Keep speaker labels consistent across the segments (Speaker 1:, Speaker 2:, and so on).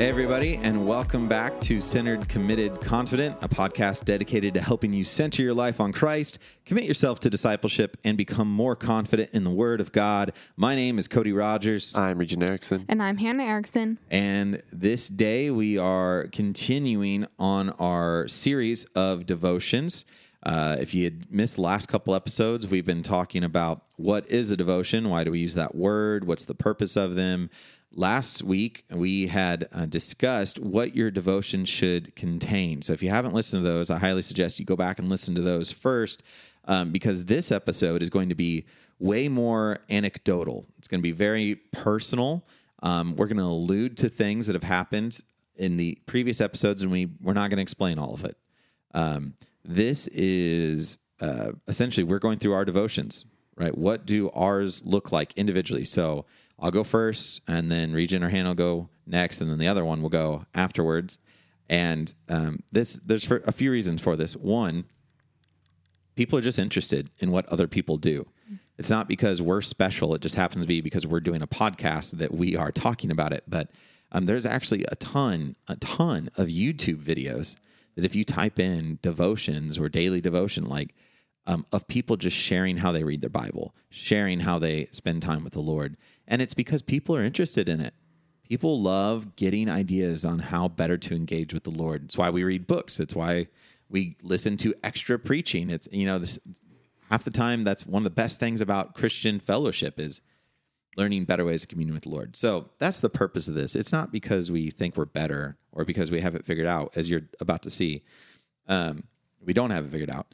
Speaker 1: Hey, everybody, and welcome back to Centered, Committed, Confident, a podcast dedicated to helping you center your life on Christ, commit yourself to discipleship, and become more confident in the Word of God. My name is Cody Rogers,
Speaker 2: I'm Regent Erickson.
Speaker 3: And I'm Hannah Erickson.
Speaker 1: and this day we are continuing on our series of devotions. Uh, if you had missed last couple episodes, we've been talking about what is a devotion, why do we use that word, what's the purpose of them. Last week, we had uh, discussed what your devotion should contain. So if you haven't listened to those, I highly suggest you go back and listen to those first um, because this episode is going to be way more anecdotal. It's going to be very personal. Um, we're going to allude to things that have happened in the previous episodes, and we, we're not going to explain all of it. Um, this is uh, essentially we're going through our devotions, right? What do ours look like individually? So I'll go first, and then Regent or Hannah will go next, and then the other one will go afterwards. And um, this, there's a few reasons for this. One, people are just interested in what other people do. It's not because we're special. It just happens to be because we're doing a podcast that we are talking about it. But um, there's actually a ton, a ton of YouTube videos that if you type in devotions or daily devotion, like um, of people just sharing how they read their Bible, sharing how they spend time with the Lord. And it's because people are interested in it. People love getting ideas on how better to engage with the Lord. It's why we read books. It's why we listen to extra preaching. It's, you know, this, half the time that's one of the best things about Christian fellowship is learning better ways of communing with the Lord. So that's the purpose of this. It's not because we think we're better or because we have it figured out, as you're about to see. Um, we don't have it figured out.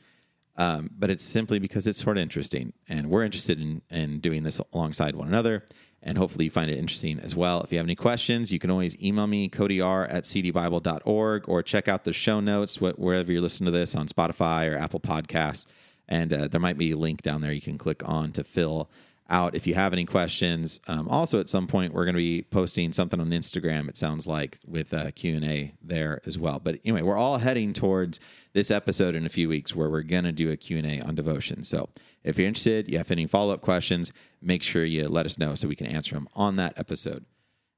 Speaker 1: Um, but it's simply because it's sort of interesting, and we're interested in, in doing this alongside one another. And hopefully, you find it interesting as well. If you have any questions, you can always email me, codyr at cdbible.org, or check out the show notes wh- wherever you're listening to this on Spotify or Apple Podcasts. And uh, there might be a link down there you can click on to fill out if you have any questions. Um, also, at some point, we're going to be posting something on Instagram. It sounds like with Q and A there as well. But anyway, we're all heading towards this episode in a few weeks where we're going to do a Q and A on devotion. So if you're interested, you have any follow up questions, make sure you let us know so we can answer them on that episode.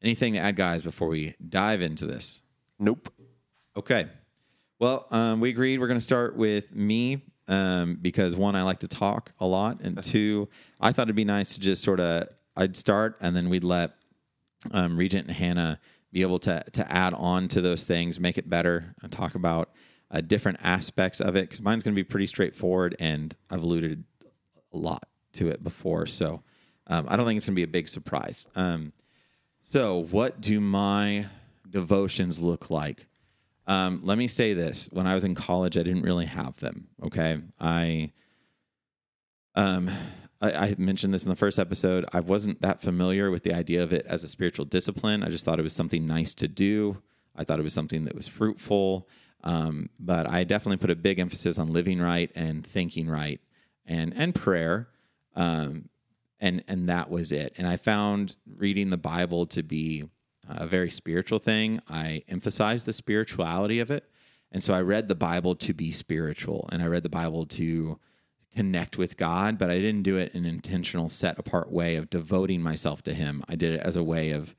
Speaker 1: Anything to add, guys, before we dive into this?
Speaker 2: Nope.
Speaker 1: Okay. Well, um, we agreed we're going to start with me um, because one, I like to talk a lot, and two, I thought it'd be nice to just sort of I'd start and then we'd let um, Regent and Hannah be able to to add on to those things, make it better, and talk about uh, different aspects of it. Because mine's going to be pretty straightforward, and I've alluded a lot to it before, so um, I don't think it's going to be a big surprise. Um, so, what do my devotions look like? Um, let me say this: when I was in college, I didn't really have them. Okay, I, um, I, I mentioned this in the first episode. I wasn't that familiar with the idea of it as a spiritual discipline. I just thought it was something nice to do. I thought it was something that was fruitful. Um, but I definitely put a big emphasis on living right and thinking right, and and prayer. Um, and and that was it. And I found reading the Bible to be a very spiritual thing. I emphasized the spirituality of it. And so I read the Bible to be spiritual and I read the Bible to connect with God, but I didn't do it in an intentional set apart way of devoting myself to him. I did it as a way of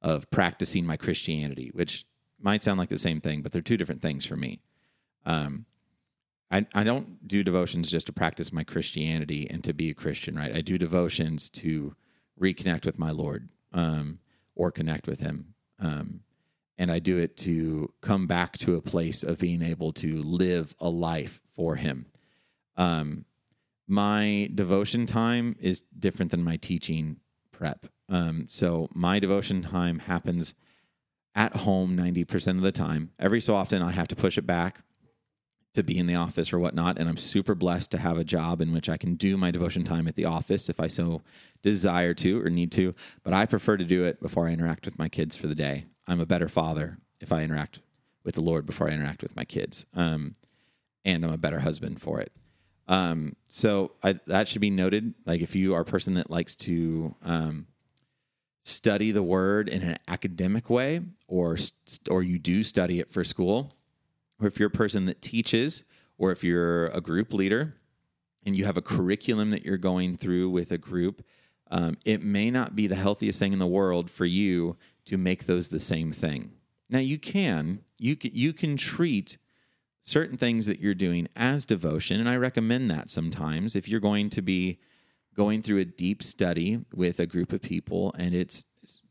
Speaker 1: of practicing my Christianity, which might sound like the same thing, but they're two different things for me. Um, I, I don't do devotions just to practice my Christianity and to be a Christian, right? I do devotions to reconnect with my Lord. Um, or connect with him. Um, and I do it to come back to a place of being able to live a life for him. Um, my devotion time is different than my teaching prep. Um, so my devotion time happens at home 90% of the time. Every so often, I have to push it back to be in the office or whatnot. And I'm super blessed to have a job in which I can do my devotion time at the office if I so desire to or need to. But I prefer to do it before I interact with my kids for the day. I'm a better father if I interact with the Lord before I interact with my kids. Um, and I'm a better husband for it. Um, so I, that should be noted. Like if you are a person that likes to um, study the word in an academic way, or or you do study it for school, if you're a person that teaches, or if you're a group leader and you have a curriculum that you're going through with a group, um, it may not be the healthiest thing in the world for you to make those the same thing. Now you can you can, you can treat certain things that you're doing as devotion, and I recommend that sometimes if you're going to be going through a deep study with a group of people and it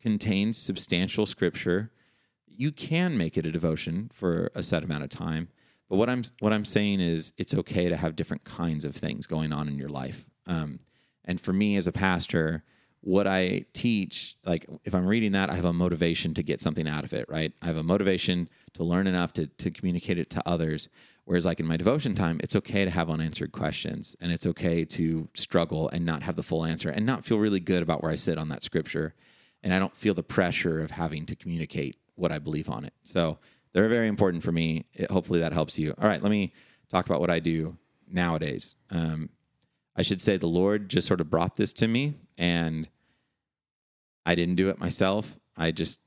Speaker 1: contains substantial scripture, you can make it a devotion for a set amount of time. But what I'm what I'm saying is it's okay to have different kinds of things going on in your life. Um, and for me as a pastor, what I teach, like if I'm reading that, I have a motivation to get something out of it, right? I have a motivation to learn enough to, to communicate it to others. Whereas, like in my devotion time, it's okay to have unanswered questions and it's okay to struggle and not have the full answer and not feel really good about where I sit on that scripture. And I don't feel the pressure of having to communicate what I believe on it. So they're very important for me. It, hopefully, that helps you. All right, let me talk about what I do nowadays. Um, I should say the Lord just sort of brought this to me and I didn't do it myself. I just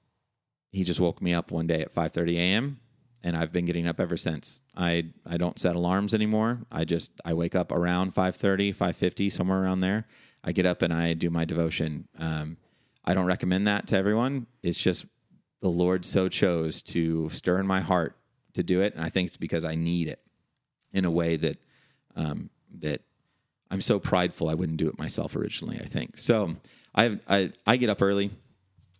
Speaker 1: he just woke me up one day at 5:30 a.m. and I've been getting up ever since. I I don't set alarms anymore. I just I wake up around 5:30, 5:50, somewhere around there. I get up and I do my devotion. Um, I don't recommend that to everyone. It's just the Lord so chose to stir in my heart to do it, and I think it's because I need it in a way that um, that I'm so prideful I wouldn't do it myself originally. I think so. I I I get up early.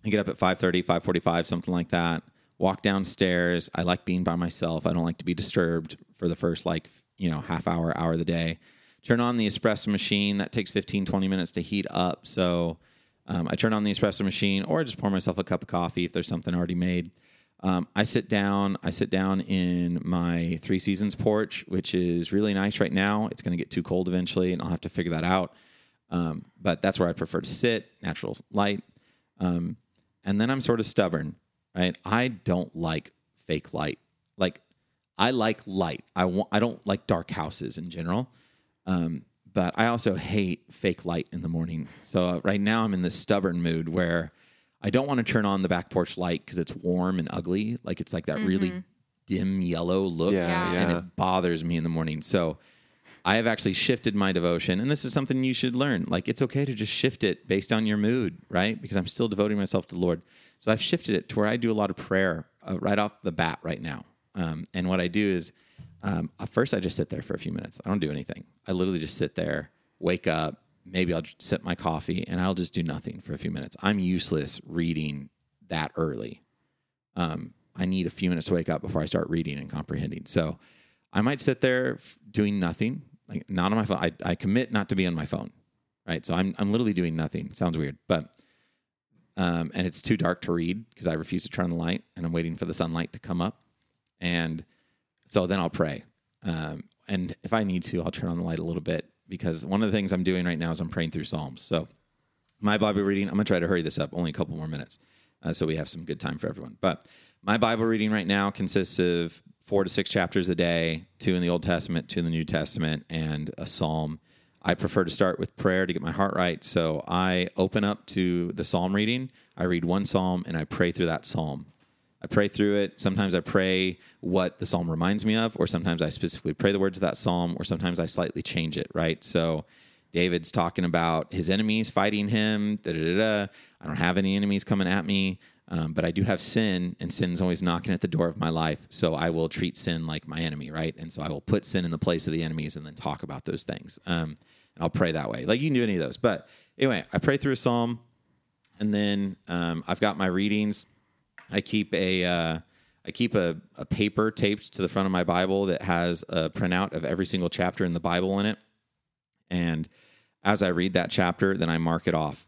Speaker 1: I get up at 5:30, 5:45, something like that. Walk downstairs. I like being by myself. I don't like to be disturbed for the first like, you know, half hour, hour of the day. Turn on the espresso machine. That takes 15, 20 minutes to heat up. So um, I turn on the espresso machine or I just pour myself a cup of coffee if there's something already made. Um, I sit down. I sit down in my Three Seasons porch, which is really nice right now. It's going to get too cold eventually, and I'll have to figure that out. Um, but that's where I prefer to sit, natural light. Um, and then I'm sort of stubborn, right? I don't like fake light. Like I like light. I want. I don't like dark houses in general. Um, but I also hate fake light in the morning. So uh, right now I'm in this stubborn mood where I don't want to turn on the back porch light because it's warm and ugly. Like it's like that mm-hmm. really dim yellow look,
Speaker 2: yeah,
Speaker 1: and it bothers me in the morning. So I have actually shifted my devotion, and this is something you should learn. Like it's okay to just shift it based on your mood, right? Because I'm still devoting myself to the Lord. So I've shifted it to where I do a lot of prayer uh, right off the bat right now. Um, and what I do is, um, first I just sit there for a few minutes. I don't do anything. I literally just sit there, wake up, maybe I'll sip my coffee, and I'll just do nothing for a few minutes. I'm useless reading that early. Um, I need a few minutes to wake up before I start reading and comprehending. So I might sit there doing nothing, like not on my phone. I, I commit not to be on my phone, right? So I'm I'm literally doing nothing. Sounds weird, but um, and it's too dark to read because I refuse to turn on the light, and I'm waiting for the sunlight to come up, and so then I'll pray. Um, and if I need to, I'll turn on the light a little bit because one of the things I'm doing right now is I'm praying through Psalms. So my Bible reading, I'm gonna try to hurry this up, only a couple more minutes, uh, so we have some good time for everyone. But my Bible reading right now consists of four to six chapters a day, two in the Old Testament, two in the New Testament, and a psalm. I prefer to start with prayer to get my heart right. So I open up to the psalm reading. I read one psalm and I pray through that psalm. I pray through it. Sometimes I pray what the psalm reminds me of, or sometimes I specifically pray the words of that psalm, or sometimes I slightly change it, right? So David's talking about his enemies fighting him. Da, da, da, I don't have any enemies coming at me. Um, but I do have sin, and sin's always knocking at the door of my life. So I will treat sin like my enemy, right? And so I will put sin in the place of the enemies and then talk about those things. Um, and I'll pray that way. Like you can do any of those. But anyway, I pray through a psalm, and then um, I've got my readings. I keep a uh, I keep a, a paper taped to the front of my Bible that has a printout of every single chapter in the Bible in it. And as I read that chapter, then I mark it off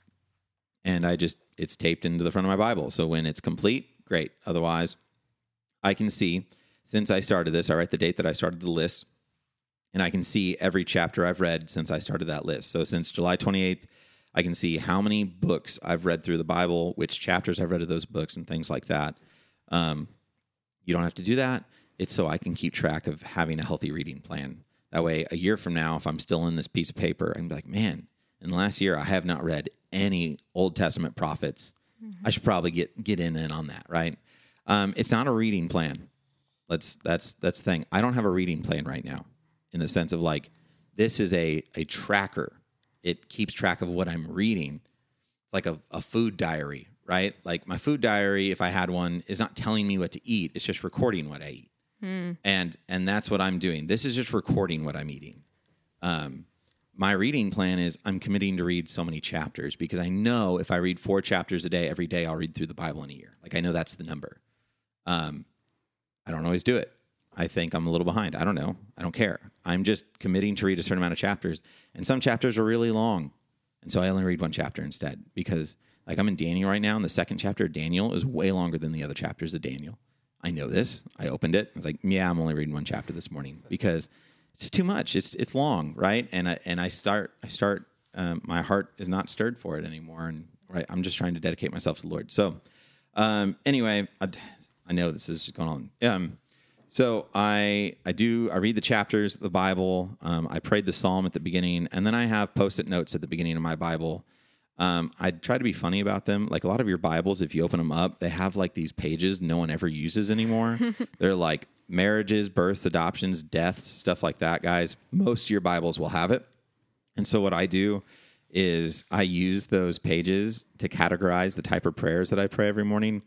Speaker 1: and I just it's taped into the front of my Bible. So when it's complete, great. Otherwise, I can see since I started this, I write the date that I started the list, and I can see every chapter I've read since I started that list. So since July 28th, I can see how many books I've read through the Bible, which chapters I've read of those books, and things like that. Um, you don't have to do that. It's so I can keep track of having a healthy reading plan. That way, a year from now, if I'm still in this piece of paper, I'm like, man, in the last year, I have not read any Old Testament prophets. Mm-hmm. I should probably get get in and on that, right? Um, it's not a reading plan. Let's that's that's the thing. I don't have a reading plan right now, in the sense of like this is a a tracker. It keeps track of what I'm reading. It's like a, a food diary, right? Like my food diary, if I had one, is not telling me what to eat. It's just recording what I eat. And and that's what I'm doing. This is just recording what I'm eating. Um, my reading plan is I'm committing to read so many chapters because I know if I read four chapters a day every day, I'll read through the Bible in a year. Like I know that's the number. Um, I don't always do it. I think I'm a little behind. I don't know. I don't care. I'm just committing to read a certain amount of chapters, and some chapters are really long, and so I only read one chapter instead because, like, I'm in Daniel right now, and the second chapter of Daniel is way longer than the other chapters of Daniel. I know this. I opened it. I was like, yeah, I'm only reading one chapter this morning because it's too much. It's it's long, right? And I and I start I start um, my heart is not stirred for it anymore, and right, I'm just trying to dedicate myself to the Lord. So, um, anyway, I, I know this is going on. Um, so I I do I read the chapters of the Bible. Um, I prayed the psalm at the beginning, and then I have post-it notes at the beginning of my Bible. Um, I try to be funny about them. Like a lot of your Bibles, if you open them up, they have like these pages no one ever uses anymore. They're like marriages, births, adoptions, deaths, stuff like that, guys. Most of your Bibles will have it. And so what I do is I use those pages to categorize the type of prayers that I pray every morning.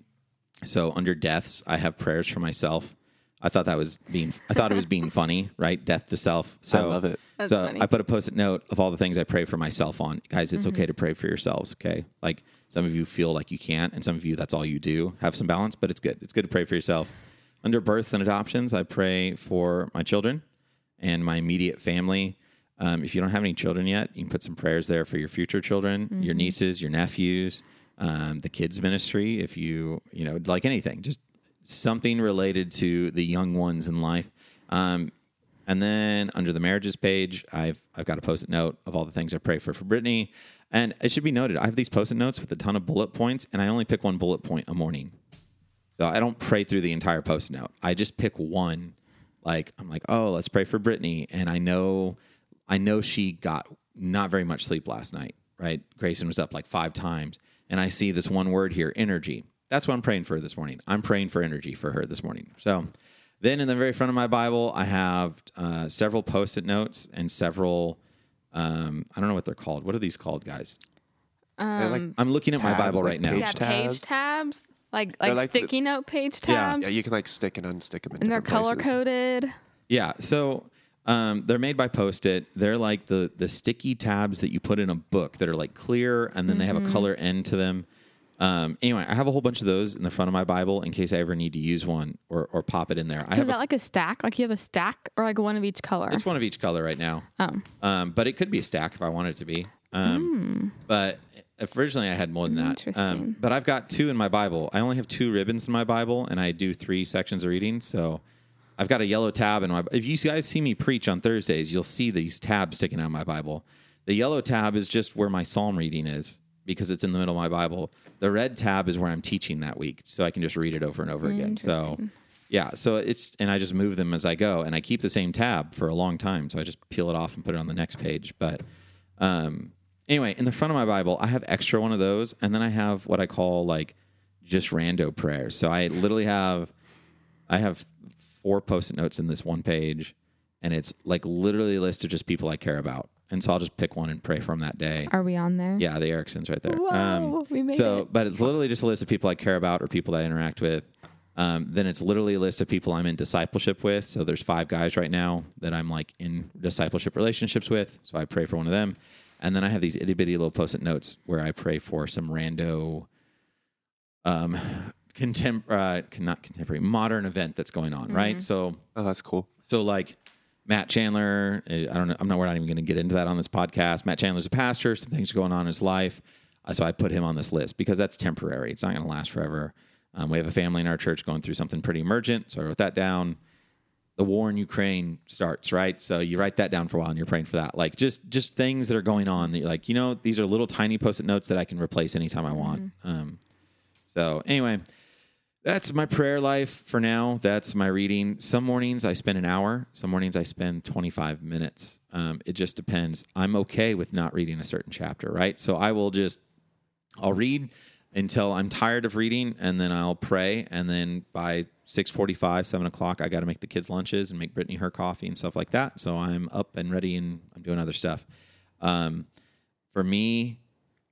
Speaker 1: So under deaths, I have prayers for myself. I thought that was being I thought it was being funny, right? Death to self. So
Speaker 2: I love it.
Speaker 3: That's
Speaker 1: so
Speaker 3: funny.
Speaker 1: I put a post-it note of all the things I pray for myself on. Guys, it's okay to pray for yourselves, okay? Like some of you feel like you can't and some of you that's all you do. Have some balance, but it's good. It's good to pray for yourself. Under births and adoptions, I pray for my children and my immediate family. Um, if you don't have any children yet, you can put some prayers there for your future children, your nieces, your nephews, um, the kids ministry. If you, you know, like anything, just something related to the young ones in life. Um, and then under the marriages page, I've I've got a post-it note of all the things I pray for for Brittany. And it should be noted, I have these post-it notes with a ton of bullet points, and I only pick one bullet point a morning. So I don't pray through the entire post-it note. I just pick one. Like I'm like, oh, let's pray for Brittany, and I know, I know she got not very much sleep last night. Right, Grayson was up like five times, and I see this one word here, energy. That's what I'm praying for this morning. I'm praying for energy for her this morning. So then in the very front of my Bible, I have uh, several post-it notes and several. Um, I don't know what they're called. What are these called, guys?
Speaker 2: They're like
Speaker 1: I'm looking at my Bible
Speaker 2: like
Speaker 1: right now.
Speaker 2: page
Speaker 3: yeah,
Speaker 2: tabs.
Speaker 3: page tabs, like
Speaker 2: They're
Speaker 3: like,
Speaker 2: like the-
Speaker 3: sticky note page tabs,
Speaker 2: yeah, yeah, you can like stick and unstick them in
Speaker 3: and they're color coded.
Speaker 1: Yeah, so um, they're made by Post-it. They're like the the sticky tabs that you put in a book that are like clear, and then they have a color end to them. Um, anyway, I have a whole bunch of those in the front of my Bible in case I ever need to use one or, or pop it in there. I
Speaker 3: Is
Speaker 1: have
Speaker 3: that
Speaker 1: a,
Speaker 3: like a stack? Like you have a stack, or like one of each color?
Speaker 1: it's one of each color right now,
Speaker 3: Oh,
Speaker 1: um, but it could be a stack if I wanted it to be. Um, But originally I had more than that. Um, but I've got two in my Bible. I only have two ribbons in my Bible, and I do three sections of reading. So I've got a yellow tab in my. If you guys see me preach on Thursdays, you'll see these tabs sticking out of my Bible. The yellow tab is just where my psalm reading is because it's in the middle of my Bible. The red tab is where I'm teaching that week, so I can just read it over and over again. So. Yeah, so it's and I just move them as I go, and I keep the same tab for a long time. So I just peel it off and put it on the next page. But um, anyway, in the front of my Bible, I have extra one of those, and then I have what I call like just rando prayers. So I literally have I have four post-it notes in this one page, and it's like literally a list of just people I care about. And so I'll just pick one and pray from that day.
Speaker 3: are we on there?
Speaker 1: Yeah, the Ericksons right there. Um,
Speaker 3: Whoa, we made
Speaker 1: so,
Speaker 3: it.
Speaker 1: but it's literally just a list of people I care about or people that I interact with. Um, then it's literally a list of people I'm in discipleship with. So there's five guys right now that I'm like in discipleship relationships with. So I pray for one of them. And then I have these itty bitty little post it notes where I pray for some rando, um, contem- uh, not contemporary, modern event that's going on, right? So
Speaker 2: Oh, that's cool.
Speaker 1: so like Matt Chandler, eh, I don't know. I'm not. We're not even going to get into that on this podcast. Matt Chandler's a pastor. Some things are going on in his life, uh, so I put him on this list because that's temporary. It's not going to last forever. Um, we have a family in our church going through something pretty emergent, so I wrote that down. The war in Ukraine starts, right? So you write that down for a while and you're praying for that. Like just just things that are going on that you're like, you know, these are little tiny post-it notes that I can replace anytime I want. Um, so anyway, that's my prayer life for now. That's my reading. Some mornings I spend an hour. Some mornings I spend 25 minutes. Um, it just depends. I'm okay with not reading a certain chapter, right? So I will just, I'll read until I'm tired of reading, and then I'll pray, and then by 6:45, 7 o'clock, I got to make the kids lunches and make Brittany her coffee and stuff like that. So I'm up and ready, and I'm doing other stuff. Um, for me,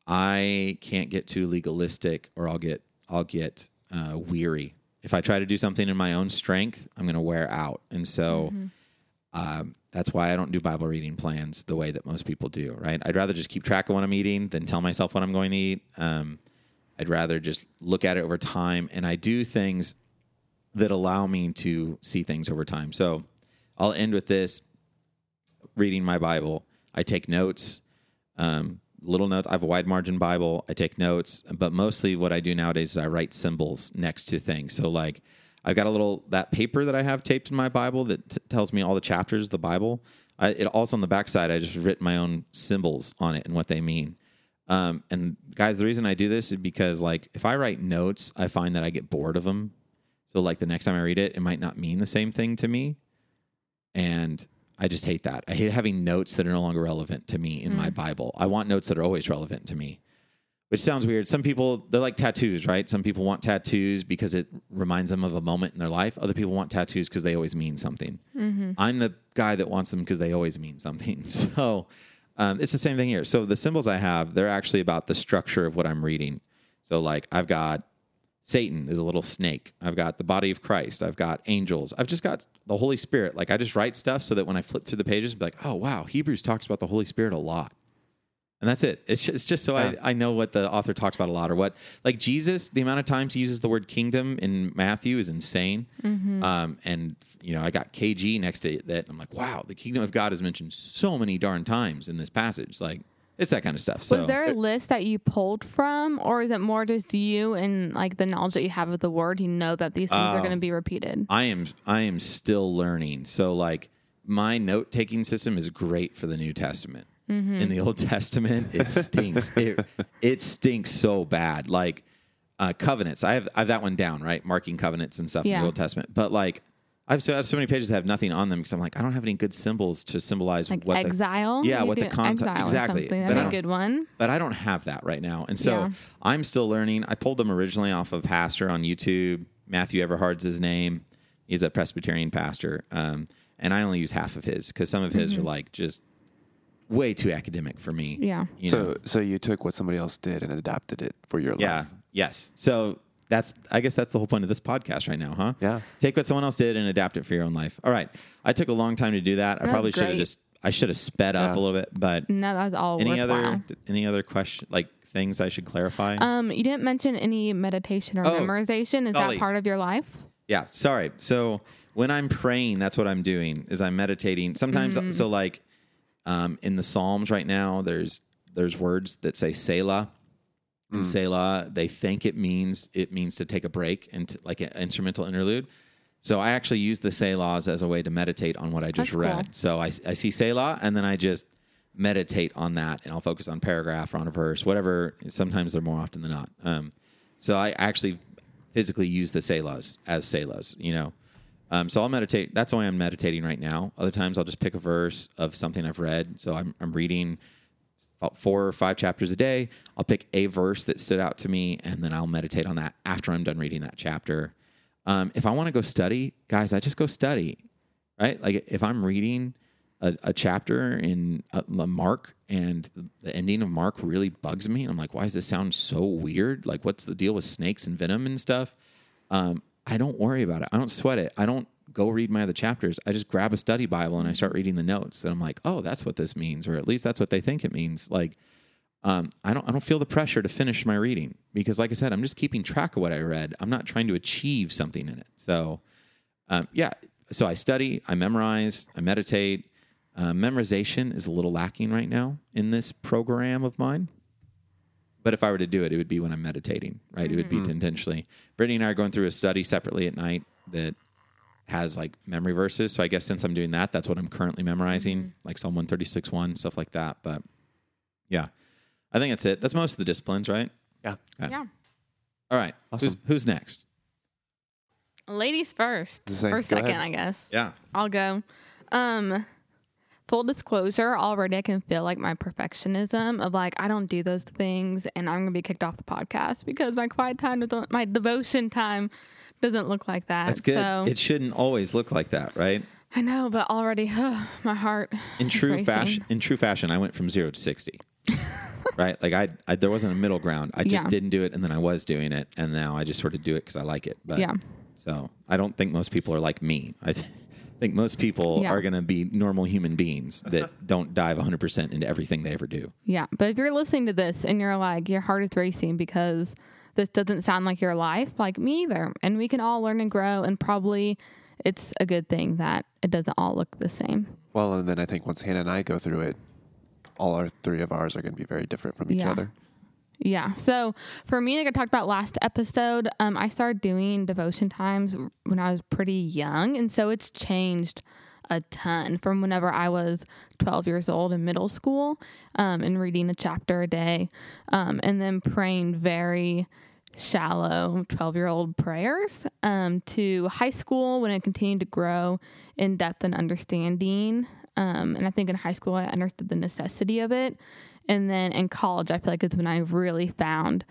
Speaker 1: I can't get too legalistic, or I'll get I'll get uh, weary. If I try to do something in my own strength, I'm going to wear out, and so um, that's why I don't do Bible reading plans the way that most people do. Right? I'd rather just keep track of what I'm eating than tell myself what I'm going to eat. Um, I'd rather just look at it over time, and I do things that allow me to see things over time. So I'll end with this reading my Bible. I take notes, um, little notes. I have a wide margin Bible. I take notes, but mostly what I do nowadays is I write symbols next to things. So, like, I've got a little that paper that I have taped in my Bible that t- tells me all the chapters of the Bible. I, it also on the backside, I just written my own symbols on it and what they mean. Um, and guys, the reason I do this is because, like, if I write notes, I find that I get bored of them. So, like, the next time I read it, it might not mean the same thing to me. And I just hate that. I hate having notes that are no longer relevant to me in my Bible. I want notes that are always relevant to me, which sounds weird. Some people, they're like tattoos, right? Some people want tattoos because it reminds them of a moment in their life. Other people want tattoos because they always mean something. I'm the guy that wants them because they always mean something. So um, it's the same thing here. So the symbols I have, they're actually about the structure of what I'm reading. So, like, I've got Satan is a little snake. I've got the body of Christ. I've got angels. I've just got the Holy Spirit. Like I just write stuff so that when I flip through the pages, be like, oh wow, Hebrews talks about the Holy Spirit a lot. And that's it. It's just, it's just so
Speaker 2: Yeah.
Speaker 1: I, I know what the author talks about a lot or what like Jesus, the amount of times he uses the word kingdom in Matthew is insane. Um, and you know, I got KG next to that. I'm like, wow, the kingdom of God is mentioned so many darn times in this passage. Like it's that kind of stuff. So
Speaker 3: Was there a list that you pulled from, or is it more just you and like the knowledge that you have of the word? You know that these things are
Speaker 1: Oh.
Speaker 3: going to be repeated.
Speaker 1: I am I am still learning. So like my note taking system is great for the New Testament.
Speaker 3: Mm-hmm.
Speaker 1: In the Old Testament, it stinks. it it stinks so bad. Like uh, covenants, I have I have that one down right, marking covenants and stuff in the Old Testament. But like I have so, I have so many pages that have nothing on them because I'm like I don't have any good symbols to symbolize
Speaker 3: Like
Speaker 1: what
Speaker 3: exile.
Speaker 1: yeah,
Speaker 3: You
Speaker 1: what the
Speaker 3: do
Speaker 1: concept-
Speaker 3: exile or
Speaker 1: exactly. But
Speaker 3: That'd
Speaker 1: don't-
Speaker 3: be a good one.
Speaker 1: but I don't have that right now. And so
Speaker 3: Yeah.
Speaker 1: I'm still learning. I pulled them originally off of Pastor on YouTube. Matthew Everhard's his name. He's a Presbyterian pastor. Um, and I only use half of his because some of his are like just way too academic for me.
Speaker 3: Mm-hmm. Yeah.
Speaker 1: You
Speaker 2: so
Speaker 1: know?
Speaker 2: so you took what somebody else did and adapted it for your
Speaker 1: yeah.
Speaker 2: life. Yeah.
Speaker 1: Yes. So that's, I guess that's the whole point of this podcast right now, huh?
Speaker 2: Yeah.
Speaker 1: Take what someone else did and adapt it for your own life. All right. I took a long time to do that. I probably should have just, I should have sped up a little bit, but
Speaker 3: No, that's all
Speaker 1: any
Speaker 3: worthwhile.
Speaker 1: other, any other question, like things I should clarify?
Speaker 3: Um, you didn't mention any meditation or
Speaker 1: Oh,
Speaker 3: memorization. Is
Speaker 1: golly.
Speaker 3: that part of your life?
Speaker 1: Yeah, sorry. So when I'm praying, that's what I'm doing. Is I'm meditating. Sometimes,
Speaker 3: Mm-hmm.
Speaker 1: so like um, in the Psalms right now, there's there's words that say Selah. And Selah, they think it means it means to take a break and to, like an instrumental interlude. So I actually use the Selahs as a way to meditate on what I just
Speaker 3: That's cool.
Speaker 1: read. So I, I see Selah, and then I just meditate on that, and I'll focus on paragraph or on a verse, whatever. Sometimes they're more often than not. Um, so I actually physically use the Selahs as Selahs, you know. Um, so I'll meditate. That's why I'm meditating right now. Other times I'll just pick a verse of something I've read. So I'm, I'm reading about four or five chapters a day. I'll pick a verse that stood out to me, and then I'll meditate on that after I'm done reading that chapter. Um, if I want to go study, guys, I just go study, right? Like if I'm reading a, a chapter in uh, Mark and the ending of Mark really bugs me, and I'm like, why does this sound so weird? Like, what's the deal with snakes and venom and stuff? Um, I don't worry about it. I don't sweat it. I don't go read my other chapters. I just grab a study Bible and I start reading the notes. And I'm like, oh, that's what this means, or at least that's what they think it means. Like, um, I don't I don't feel the pressure to finish my reading because, like I said, I'm just keeping track of what I read. I'm not trying to achieve something in it. So, um, yeah. So I study, I memorize, I meditate. Uh, memorization is a little lacking right now in this program of mine. But if I were to do it, it would be when I'm meditating, right? It would be to intentionally. Brittany and I are going through a study separately at night that has like memory verses. So I guess since I'm doing that, that's what I'm currently memorizing, like Psalm 136 1, stuff like that. But yeah, I think that's it. That's most of the disciplines, right?
Speaker 2: Yeah.
Speaker 1: Okay.
Speaker 3: Yeah.
Speaker 1: All right. Who's,
Speaker 2: Awesome.
Speaker 1: who's next?
Speaker 3: Ladies first.
Speaker 2: Just
Speaker 3: or second,
Speaker 2: ahead.
Speaker 3: I guess.
Speaker 1: Yeah.
Speaker 3: I'll go. Um, full disclosure, already I can feel like my perfectionism of like I don't do those things, and I'm gonna be kicked off the podcast because my quiet time, doesn't, my devotion time, doesn't look like that.
Speaker 1: That's good.
Speaker 3: So
Speaker 1: it shouldn't always look like that, right?
Speaker 3: I know, but already my heart.
Speaker 1: In true fashion, in true fashion, I went from zero to 60. right? Like I, I, there wasn't a middle ground. I just
Speaker 3: Yeah.
Speaker 1: didn't do it, and then I was doing it, and now I just sort of do it because I like it. But
Speaker 3: Yeah.
Speaker 1: so I don't think most people are like me. I th- think most people
Speaker 3: Yeah.
Speaker 1: are going to be normal human beings that don't dive 100 percent into everything they ever do.
Speaker 3: Yeah, but if you're listening to this and you're like your heart is racing because this doesn't sound like your life, like me either, and we can all learn and grow, and probably it's a good thing that it doesn't all look the same.
Speaker 2: Well, and then I think once Hannah and I go through it, all our three of ours are going to be very different from each
Speaker 3: Yeah.
Speaker 2: other.
Speaker 3: Yeah. So for me, like I talked about last episode, um, I started doing devotion times when I was pretty young. And so it's changed a ton from whenever I was 12 years old in middle school um, and reading a chapter a day um, and then praying very shallow 12 year old prayers um, to high school when it continued to grow in depth and understanding. Um, and I think in high school, I understood the necessity of it. And then in college, I feel like it's when I really found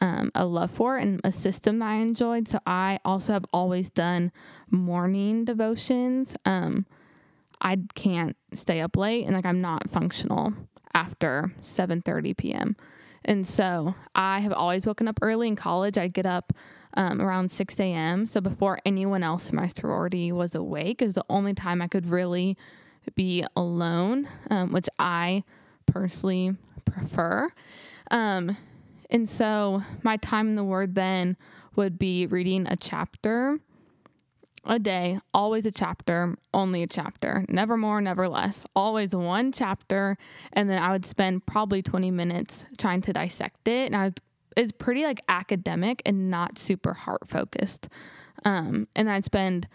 Speaker 3: um, a love for it and a system that I enjoyed. So I also have always done morning devotions. Um, I can't stay up late and like I'm not functional after 7:30 p.m. And so I have always woken up early in college. I'd get up um, around 6 a.m. So before anyone else in my sorority was awake is the only time I could really be alone, um, which I personally prefer. Um, and so my time in the Word then would be reading a chapter a day, always a chapter, only a chapter, never more, never less, always one chapter. And then I would spend probably 20 minutes trying to dissect it. And I was, it's pretty like academic and not super heart focused. Um, and I'd spend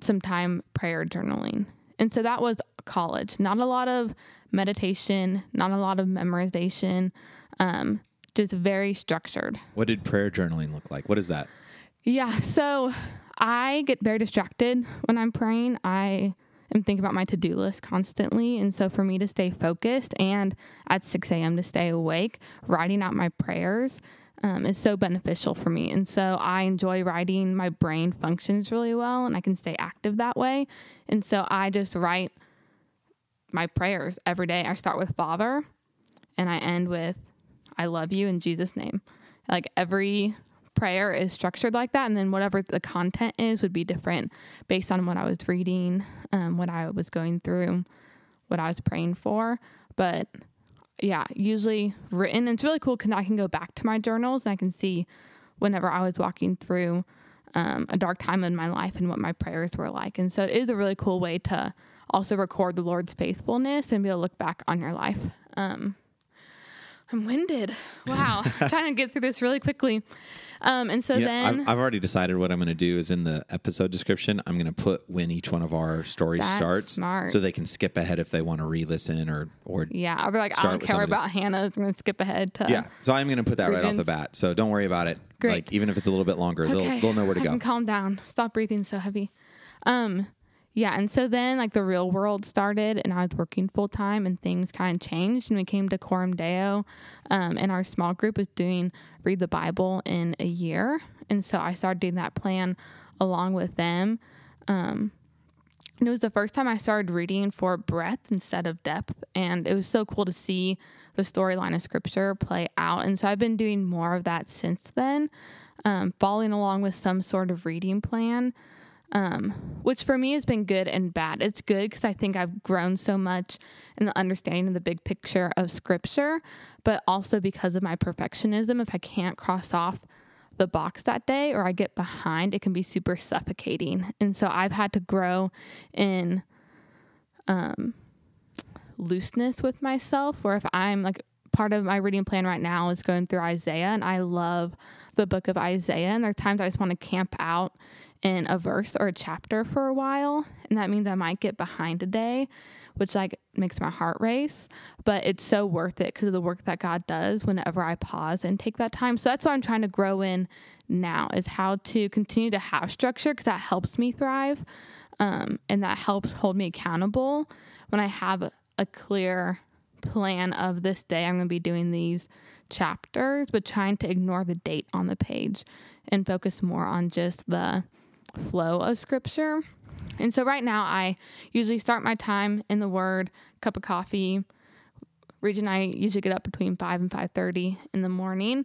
Speaker 3: some time prayer journaling. And so that was college. Not a lot of meditation, not a lot of memorization, um, just very structured.
Speaker 1: What did prayer journaling look like? What is that?
Speaker 3: Yeah. So I get very distracted when I'm praying. I am thinking about my to do list constantly. And so for me to stay focused and at 6 a.m. to stay awake, writing out my prayers um, is so beneficial for me. And so I enjoy writing. My brain functions really well and I can stay active that way. And so I just write my prayers every day. I start with Father and I end with I love you in Jesus' name. Like every prayer is structured like that, and then whatever the content is would be different based on what I was reading, um, what I was going through, what I was praying for. But yeah, usually written. It's really cool because I can go back to my journals and I can see whenever I was walking through um, a dark time in my life and what my prayers were like. And so it is a really cool way to also record the Lord's faithfulness and be able to look back on your life. Um, I'm winded. Wow. trying to get through this really quickly. Um, and so
Speaker 1: Yeah,
Speaker 3: then
Speaker 1: I've, I've already decided what I'm going to do is in the episode description. I'm going to put when each one of our stories
Speaker 3: That's
Speaker 1: starts,
Speaker 3: smart.
Speaker 1: so they can skip ahead if they want to re-listen or or
Speaker 3: Yeah, I'll be like, I don't care about Hannah. I'm going to skip ahead to.
Speaker 1: yeah. So I'm going to put that right off the bat. So don't worry about it.
Speaker 3: Great.
Speaker 1: Like even if it's a little bit longer,
Speaker 3: Okay,
Speaker 1: they'll they'll know where to
Speaker 3: I
Speaker 1: go.
Speaker 3: calm down. Stop breathing so heavy. Um, yeah, and so then like the real world started, and I was working full time, and things kind of changed, and we came to Coram Deo, um, and our small group was doing read the Bible in a year, and so I started doing that plan along with them. Um, and it was the first time I started reading for breadth instead of depth. And it was so cool to see the storyline of scripture play out. And so I've been doing more of that since then, um, following along with some sort of reading plan, um, which for me has been good and bad. It's good because I think I've grown so much in the understanding of the big picture of scripture, but also because of my perfectionism. If I can't cross off the box that day or I get behind, it can be super suffocating. And so I've had to grow in um, looseness with myself, where if I'm like part of my reading plan right now is going through Isaiah, and I love the book of Isaiah. And there's times I just want to camp out in a verse or a chapter for a while. And that means I might get behind a day, which like makes my heart race. But it's so worth it because of the work that God does whenever I pause and take that time. So that's what I'm trying to grow in now is how to continue to have structure because that helps me thrive. Um, and that helps hold me accountable when I have a clear plan of this day I'm going to be doing these chapters, but trying to ignore the date on the page and focus more on just the flow of scripture. And so right now I usually start my time in the word, cup of coffee, Region I usually get up between five and five thirty in the morning,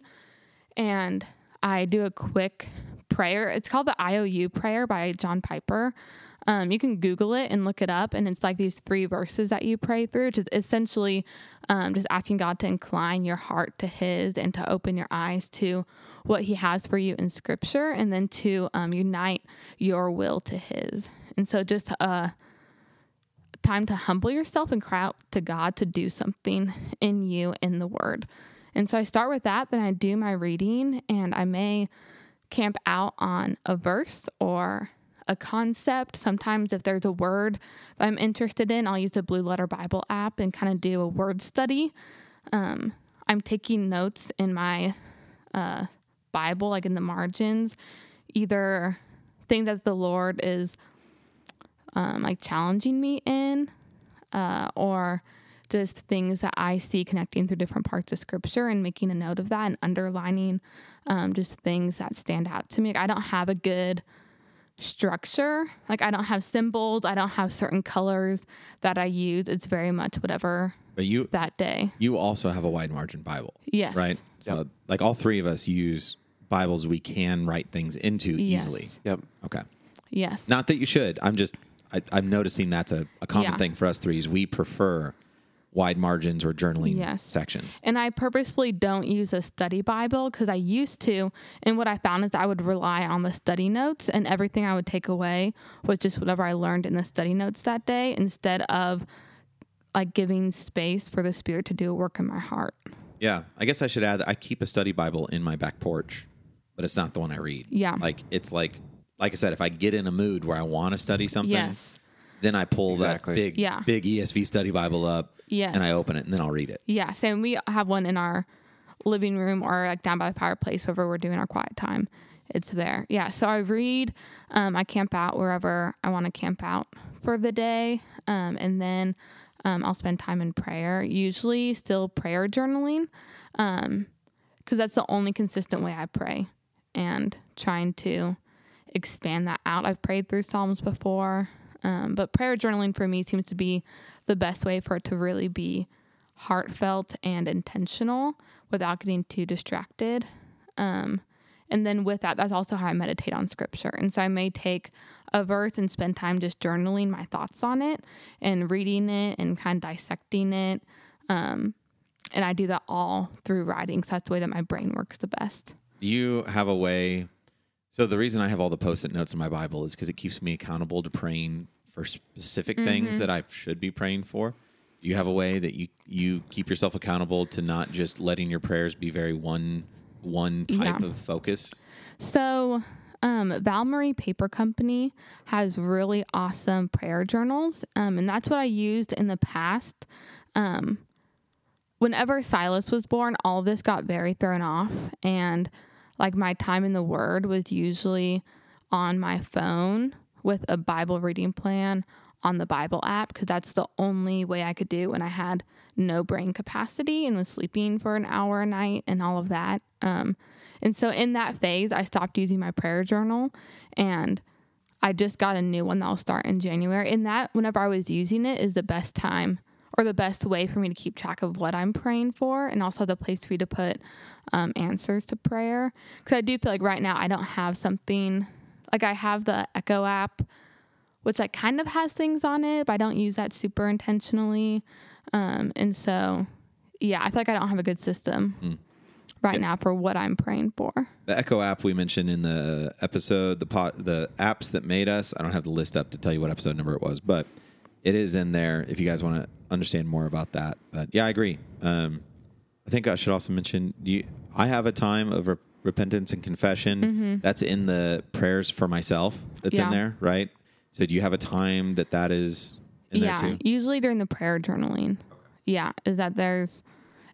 Speaker 3: and I do a quick prayer. It's called the IOU prayer by John Piper. Um, you can Google it and look it up, and it's like these three verses that you pray through, which is essentially um, just asking God to incline your heart to His and to open your eyes to what He has for you in Scripture, and then to um, unite your will to His. And so, just uh, time to humble yourself and cry out to God to do something in you in the Word. And so, I start with that, then I do my reading, and I may camp out on a verse or a concept. Sometimes, if there's a word that I'm interested in, I'll use the Blue Letter Bible app and kind of do a word study. Um, I'm taking notes in my uh, Bible, like in the margins, either things that the Lord is um, like challenging me in, uh, or just things that I see connecting through different parts of Scripture and making a note of that and underlining um, just things that stand out to me. Like, I don't have a good structure. Like I don't have symbols, I don't have certain colors that I use. It's very much whatever
Speaker 1: But you
Speaker 3: that day.
Speaker 1: you also have a wide margin Bible,
Speaker 3: Yes.
Speaker 1: right? So like all three of us use Bibles we can write things into
Speaker 3: Yes.
Speaker 1: easily.
Speaker 2: Yep.
Speaker 1: Okay.
Speaker 3: Yes.
Speaker 1: Not that you should. I'm just I, I'm noticing that's a, a common
Speaker 3: Yeah.
Speaker 1: thing for us three is we prefer wide margins or journaling
Speaker 3: Yes.
Speaker 1: sections.
Speaker 3: And I purposefully don't use a study Bible because I used to. And what I found is I would rely on the study notes, and everything I would take away was just whatever I learned in the study notes that day instead of like giving space for the Spirit to do a work in my heart.
Speaker 1: Yeah, I guess I should add that I keep a study Bible in my back porch, but it's not the one I read.
Speaker 3: Yeah.
Speaker 1: Like it's like like I said, if I get in a mood where I want to study something,
Speaker 3: Yes.
Speaker 1: then I pull
Speaker 2: Exactly.
Speaker 1: that big
Speaker 3: Yeah.
Speaker 1: big ESV study Bible up
Speaker 3: Yes.
Speaker 1: and I open it and then I'll read it.
Speaker 3: Yes, and we have one in our living room or like down by the fireplace wherever we're doing our quiet time. It's there. Yeah, so I read, um, I camp out wherever I want to camp out for the day, um, and then um, I'll spend time in prayer. Usually, still prayer journaling, because that's the only consistent way I pray, and trying to expand that out. I've prayed through Psalms before, um, but prayer journaling for me seems to be the best way for it to really be heartfelt and intentional without getting too distracted. Um, and then with that, that's also how I meditate on scripture. And so I may take a verse and spend time just journaling my thoughts on it and reading it and kind of dissecting it. Um, and I do that all through writing. So that's the way that my brain works the best.
Speaker 1: Do you have a way? So the reason I have all the post-it notes in my Bible is because it keeps me accountable to praying for specific
Speaker 3: Mm-hmm.
Speaker 1: things that I should be praying for. Do you have a way that you you keep yourself accountable to not just letting your prayers be very one one type
Speaker 3: Yeah.
Speaker 1: of focus?
Speaker 3: So, um, Val Marie Paper Company has really awesome prayer journals, um, and that's what I used in the past. Um, whenever Silas was born, all of this got very thrown off, and like my time in the Word was usually on my phone with a Bible reading plan on the Bible app because that's the only way I could do when I had no brain capacity and was sleeping for an hour a night and all of that. Um, and so in that phase, I stopped using my prayer journal and I just got a new one that will start in January. And that, whenever I was using it, is the best time or the best way for me to keep track of what I'm praying for and also the place for me to put um, answers to prayer. Because I do feel like right now I don't have something like I have the Echo app, which like kind of has things on it, but I don't use that super intentionally. Um, and so, yeah, I feel like I don't have a good system right now for what I'm praying for.
Speaker 1: The Echo app we mentioned in the episode, the pot, the apps that made us. I don't have the list up to tell you what episode number it was, but it is in there if you guys want to understand more about that. But yeah, I agree. Um, I think I should also mention you. I have a time of re- repentance and confession. That's in the prayers for myself. That's in
Speaker 3: Mm-hmm.
Speaker 1: There, right? So do you have a time that that is in
Speaker 3: yeah,
Speaker 1: there too?
Speaker 3: usually during the prayer journaling. Yeah, is that there's,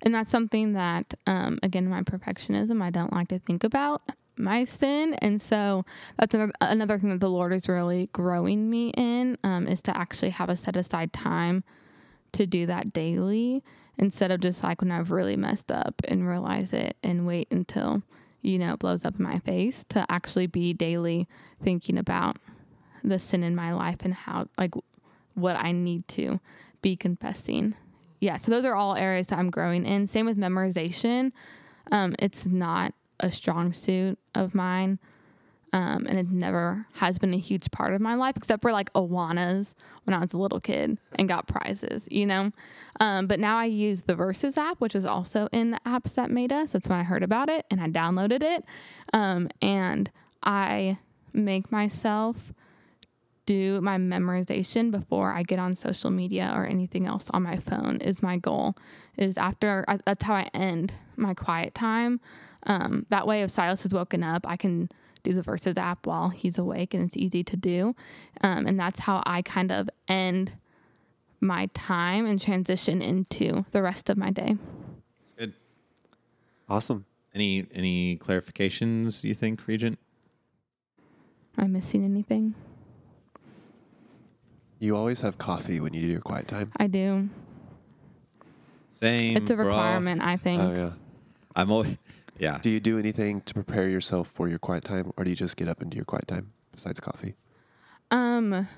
Speaker 3: and that's something that, um, again, my perfectionism, I don't like to think about my sin, and so that's another, another thing that the Lord is really growing me in, um, is to actually have a set aside time to do that daily instead of just like when I've really messed up and realize it and wait until you know it blows up in my face to actually be daily thinking about the sin in my life and how like what I need to be confessing yeah, so those are all areas that I'm growing in. Same with memorization. Um, it's not a strong suit of mine. Um, and it never has been a huge part of my life, except for like Awanas when I was a little kid and got prizes, you know. Um, but now I use the Verses app, which is also in the apps that made us. That's when I heard about it and I downloaded it. Um, and I make myself do my memorization before I get on social media or anything else on my phone is my goal. Is after I, that's how I end my quiet time. Um, that way, if Silas has woken up, I can do the Verses app while he's awake, and it's easy to do. Um, and that's how I kind of end my time and transition into the rest of my day.
Speaker 1: Good.
Speaker 2: Awesome.
Speaker 1: Any any clarifications you think, Regent?
Speaker 3: Am I missing anything?
Speaker 2: You always have coffee when you do your quiet time.
Speaker 3: I do.
Speaker 1: Same.
Speaker 3: It's a
Speaker 1: bro.
Speaker 3: requirement, I think.
Speaker 2: Oh yeah.
Speaker 1: I'm always yeah.
Speaker 2: Do you do anything to prepare yourself for your quiet time, or do you just get up and do your quiet time besides coffee?
Speaker 3: Um,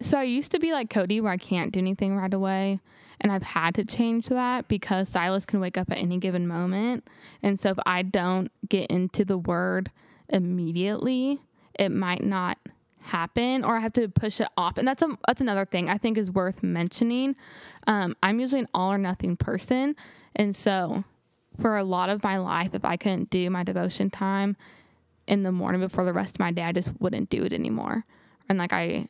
Speaker 3: so I used to be like Cody, where I can't do anything right away, and I've had to change that because Silas can wake up at any given moment, and so if I don't get into the word immediately, it might not happen, or I have to push it off, and that's a that's another thing I think is worth mentioning. Um, I'm usually an all or nothing person, and so for a lot of my life, if I couldn't do my devotion time in the morning before the rest of my day, I just wouldn't do it anymore. And like I,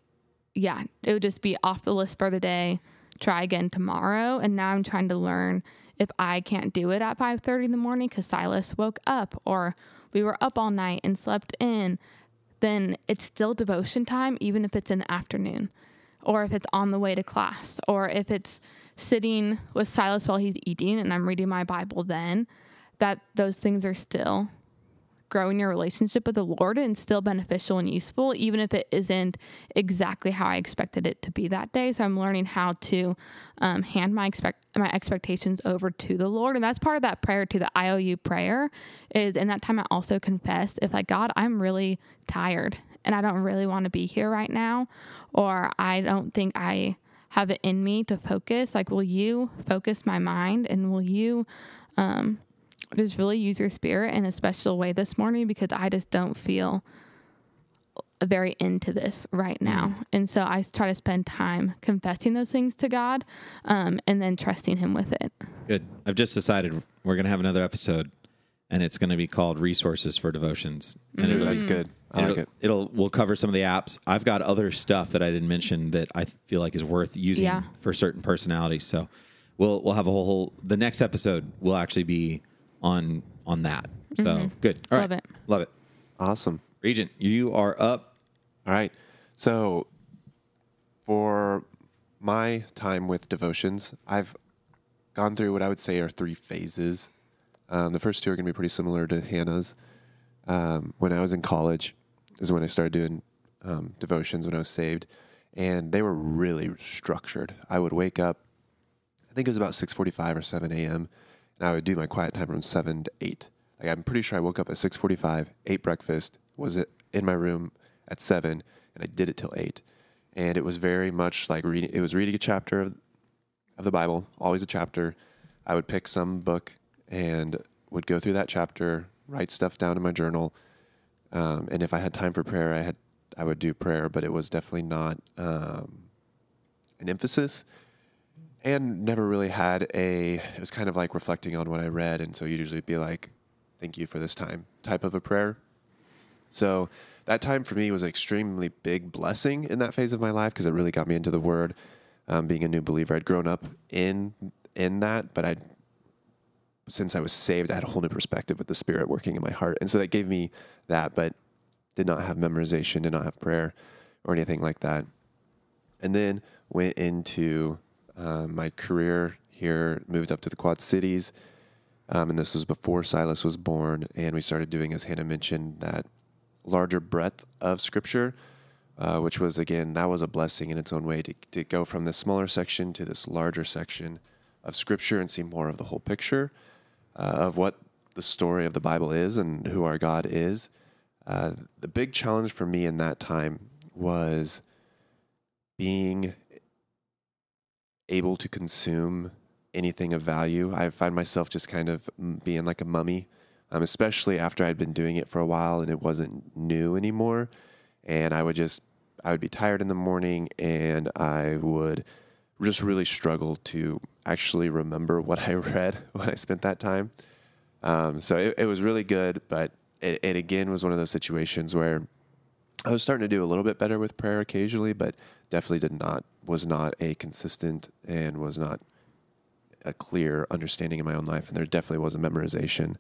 Speaker 3: yeah, it would just be off the list for the day. Try again tomorrow. And now I'm trying to learn if I can't do it at 5:30 in the morning because Silas woke up or we were up all night and slept in, then it's still devotion time, even if it's in the afternoon, or if it's on the way to class, or if it's sitting with Silas while he's eating and I'm reading my Bible then, that those things are still growing your relationship with the Lord and still beneficial and useful, even if it isn't exactly how I expected it to be that day. So I'm learning how to um, hand my expect my expectations over to the Lord, and that's part of that prayer to the IOU prayer. Is in that time I also confess if like God, I'm really tired and I don't really want to be here right now, or I don't think I have it in me to focus. Like, will you focus my mind and will you um, just really use your spirit in a special way this morning? Because I just don't feel very into this right now. And so I try to spend time confessing those things to God um, and then trusting Him with it.
Speaker 1: Good. I've just decided we're going to have another episode, and it's going to be called "Resources for Devotions." And it'll,
Speaker 2: That's good. I like
Speaker 1: it'll,
Speaker 2: it.
Speaker 1: it'll we'll cover some of the apps. I've got other stuff that I didn't mention that I feel like is worth using
Speaker 3: Yeah.
Speaker 1: for certain personalities. So we'll we'll have a whole. The next episode will actually be on on that. So good. All right.
Speaker 3: Mm-hmm. Love it.
Speaker 1: Love it.
Speaker 2: Awesome.
Speaker 1: Regent, you are up.
Speaker 2: All right. So for my time with devotions, I've gone through what I would say are three phases. Um, the first two are going to be pretty similar to Hannah's. Um, when I was in college, is when I started doing um, devotions when I was saved, and they were really structured. I would wake up, I think it was about six forty-five or seven a.m., and I would do my quiet time from seven to eight. Like I'm pretty sure I woke up at six forty-five, ate breakfast, was in my room at seven, and I did it till eight. And it was very much like reading. It was reading a chapter of, of the Bible, always a chapter. I would pick some book and would go through that chapter, write stuff down in my journal, um, and if I had time for prayer, I had I would do prayer, but it was definitely not um, an emphasis, and never really had a. It was kind of like reflecting on what I read, and so you'd usually be like, "Thank you for this time," type of a prayer. So that time for me was an extremely big blessing in that phase of my life because it really got me into the Word. Um, being a new believer, I'd grown up in in that, but I, since I was saved, I had a whole new perspective with the Spirit working in my heart, and so that gave me that. But did not have memorization, did not have prayer, or anything like that. And then went into um, my career here, moved up to the Quad Cities, um, and this was before Silas was born, and we started doing, as Hannah mentioned, that larger breadth of Scripture, uh, which was again that was a blessing in its own way to to go from this smaller section to this larger section of Scripture and see more of the whole picture uh, of what the story of the Bible is and who our God is. Uh, the big challenge for me in that time was being able to consume anything of value. I find myself just kind of being like a mummy, um, especially after I'd been doing it for a while and it wasn't new anymore. And I would just, I would be tired in the morning and I would just really struggle to actually remember what I read when I spent that time. Um, so it, it was really good, but it, it again was one of those situations where I was starting to do a little bit better with prayer occasionally, but definitely did not was not a consistent and was not a clear understanding in my own life, and there definitely was a memorization.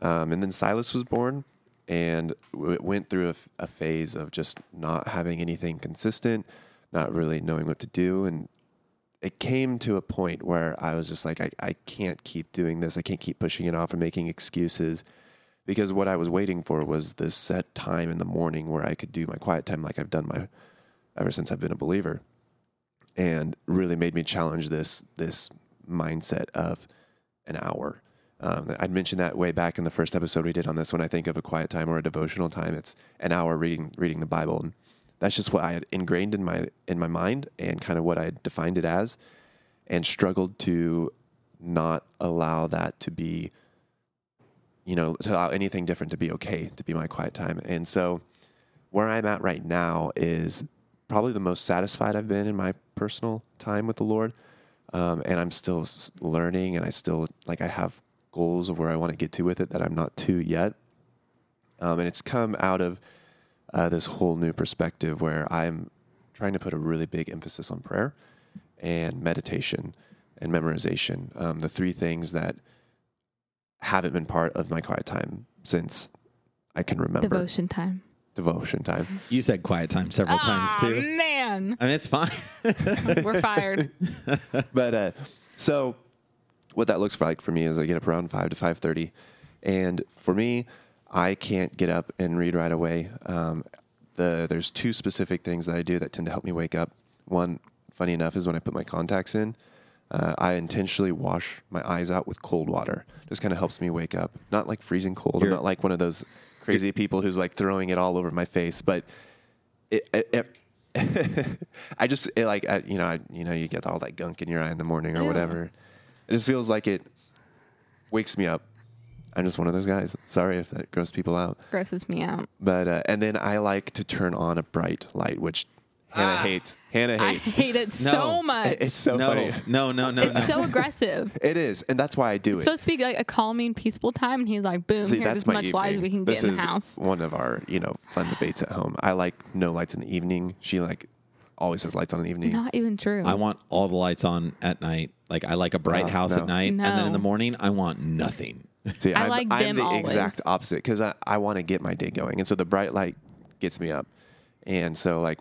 Speaker 2: Um, and then Silas was born, and w- went through a phase of just not having anything consistent, not really knowing what to do, and it came to a point where I was just like, I, I can't keep doing this. I can't keep pushing it off and making excuses because what I was waiting for was this set time in the morning where I could do my quiet time like I've done my ever since I've been a believer, and really made me challenge this this mindset of an hour. Um, I'd mentioned that way back in the first episode we did on this. When I think of a quiet time or a devotional time, it's an hour reading reading the Bible, and that's just what I had ingrained in my in my mind and kind of what I defined it as, and struggled to not allow that to be you know, to allow anything different to be okay, to be my quiet time. And so where I'm at right now is probably the most satisfied I've been in my personal time with the Lord. Um, and I'm still learning and I still, like, I have goals of where I want to get to with it that I'm not to yet. Um, and it's come out of uh, this whole new perspective where I'm trying to put a really big emphasis on prayer and meditation and memorization. Um, the three things that haven't been part of my quiet time since I can remember.
Speaker 3: Devotion time.
Speaker 2: Devotion time.
Speaker 1: You said quiet time several times too.
Speaker 3: man.
Speaker 1: I mean, it's fine.
Speaker 3: We're fired.
Speaker 2: but uh, so what that looks like for me is I get up around five to five thirty, and for me, I can't get up and read right away. Um, the there's two specific things that I do that tend to help me wake up. One, funny enough, is when I put my contacts in. Uh, I intentionally wash my eyes out with cold water. Just kind of helps me wake up. Not like freezing cold.
Speaker 1: You're-
Speaker 2: I'm not like one of those crazy people who's like throwing it all over my face, but it, it, it I just it like I, you know I, you know you get all that gunk in your eye in the morning or
Speaker 3: Yeah.
Speaker 2: whatever. It just feels like it wakes me up. I'm just one of those guys. Sorry if that gross people out,
Speaker 3: Grosses me out.
Speaker 2: but uh, and then I like to turn on a bright light, which Hannah hates. Hannah
Speaker 3: I
Speaker 2: hates.
Speaker 3: hate it
Speaker 1: No.
Speaker 3: so much.
Speaker 2: It's so
Speaker 1: no,
Speaker 2: funny.
Speaker 1: no, no, no,
Speaker 3: It's
Speaker 1: no.
Speaker 3: so aggressive.
Speaker 2: It is, and that's why I do
Speaker 3: It's
Speaker 2: it.
Speaker 3: supposed to be like a calming, peaceful time, and he's like, "Boom,
Speaker 2: See,
Speaker 3: here's
Speaker 2: that's
Speaker 3: as
Speaker 2: my
Speaker 3: much light as we can
Speaker 2: this
Speaker 3: get in the
Speaker 2: is
Speaker 3: house."
Speaker 2: one of our you know fun debates at home. I like no lights in the evening. She like always has lights on in the evening.
Speaker 3: Not even true.
Speaker 1: I want all the lights on at night. Like I like a bright
Speaker 2: Oh,
Speaker 1: house
Speaker 2: no.
Speaker 1: at night, and then in the morning I want nothing.
Speaker 2: See,
Speaker 3: I
Speaker 2: I'm,
Speaker 3: like
Speaker 2: I'm the
Speaker 3: always.
Speaker 2: exact opposite because I, I want to get my day going, and so the bright light gets me up, and so like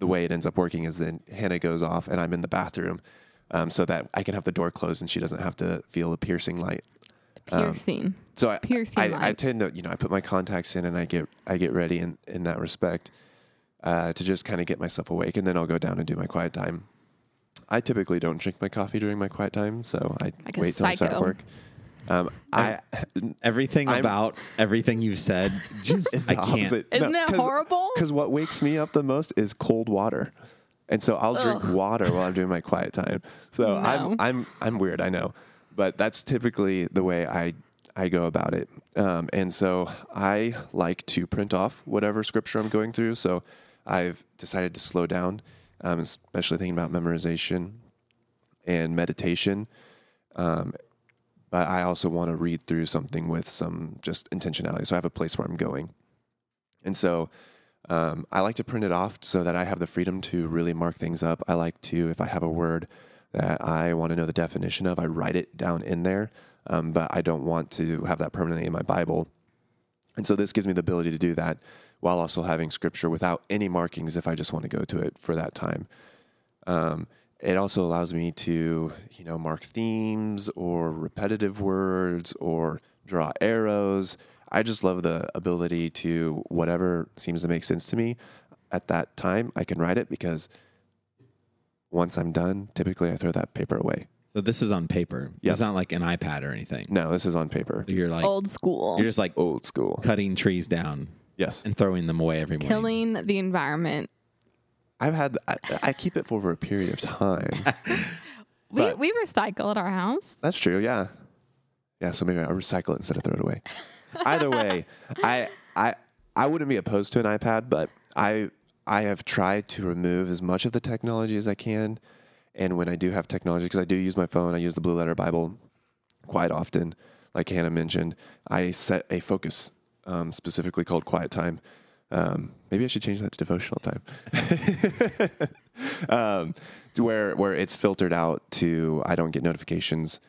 Speaker 2: the way it ends up working is then Hannah goes off, and I'm in the bathroom, um, so that I can have the door closed and she doesn't have to feel the piercing light.
Speaker 3: Piercing.
Speaker 2: So I,
Speaker 3: Piercing
Speaker 2: I, I
Speaker 3: light.
Speaker 2: tend to, you know, I put my contacts in and I get, I get ready in, in that respect uh, to just kind of get myself awake, and then I'll go down and do my quiet time. I typically don't drink my coffee during my quiet time, so I
Speaker 3: Like
Speaker 2: wait till I start work. Um, I
Speaker 1: Everything
Speaker 2: I'm-
Speaker 1: about everything you've said, just
Speaker 2: is
Speaker 1: I can't.
Speaker 2: opposite.
Speaker 3: Isn't it horrible?
Speaker 2: Because what wakes me up the most is cold water, and so I'll drink
Speaker 3: Ugh.
Speaker 2: water while I'm doing my quiet time. So
Speaker 3: No.
Speaker 2: I'm I'm I'm weird, I know, but that's typically the way I I go about it. Um, and so I like to print off whatever scripture I'm going through. So I've decided to slow down, um, especially thinking about memorization and meditation. Um, but I also want to read through something with some just intentionality. So I have a place where I'm going. And so um, I like to print it off so that I have the freedom to really mark things up. I like to, if I have a word that I want to know the definition of, I write it down in there. Um, but I don't want to have that permanently in my Bible. And so this gives me the ability to do that while also having scripture without any markings if I just want to go to it for that time. Um, it also allows me to, you know, mark themes or repetitive words or draw arrows. I just love the ability to whatever seems to make sense to me at that time, I can write it because once I'm done, typically I throw that paper away.
Speaker 1: So this is on paper.
Speaker 2: Yep.
Speaker 1: It's not like an iPad or anything.
Speaker 2: No, this is on paper.
Speaker 1: You're like
Speaker 3: Old school.
Speaker 1: you're just like
Speaker 2: Old school.
Speaker 1: cutting trees down
Speaker 2: Yes.
Speaker 1: and throwing them away every morning.
Speaker 3: Killing the environment.
Speaker 2: I've had, I, I keep it for over a period of time.
Speaker 3: We
Speaker 2: But-
Speaker 3: we recycle at our house.
Speaker 2: That's true. Yeah. Yeah. So maybe I'll recycle it instead of throw it away. Either way, I I I wouldn't be opposed to an iPad, but I I have tried to remove as much of the technology as I can. And when I do have technology, because I do use my phone, I use the Blue Letter Bible quite often. Like Hannah mentioned, I set a focus um, specifically called quiet time. Um, maybe I should change that to devotional time. um, to where where it's filtered out to I don't get notifications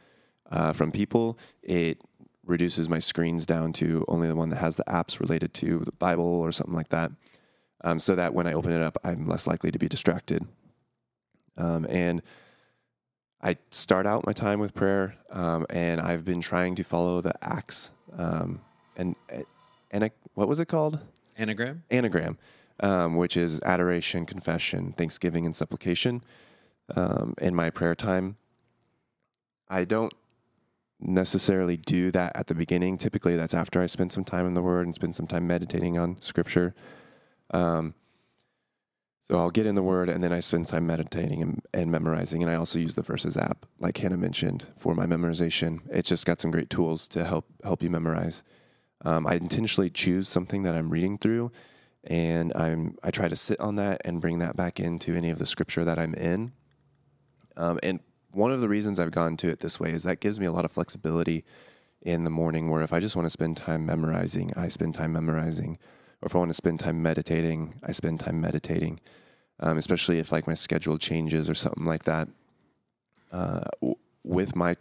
Speaker 2: uh, from people. It reduces my screens down to only the one that has the apps related to the Bible or something like that, um, so that when I open it up, I'm less likely to be distracted. Um, and I start out my time with prayer, um, and I've been trying to follow the Acts um, and and what was it called?
Speaker 1: Anagram.
Speaker 2: anagram, um, which is adoration, confession, thanksgiving, and supplication. Um, in my prayer time, I don't necessarily do that at the beginning. Typically, that's after I spend some time in the Word and spend some time meditating on Scripture. Um, so I'll get in the Word and then I spend time meditating and, and memorizing. And I also use the Verses app, like Hannah mentioned, for my memorization. It's just got some great tools to help help you memorize. Um, I intentionally choose something that I'm reading through, and I'm I try to sit on that and bring that back into any of the scripture that I'm in. Um, and one of the reasons I've gone to it this way is that gives me a lot of flexibility in the morning. Where if I just want to spend time memorizing, I spend time memorizing, or if I want to spend time meditating, I spend time meditating. Um, especially if like my schedule changes or something like that. Uh, w- with my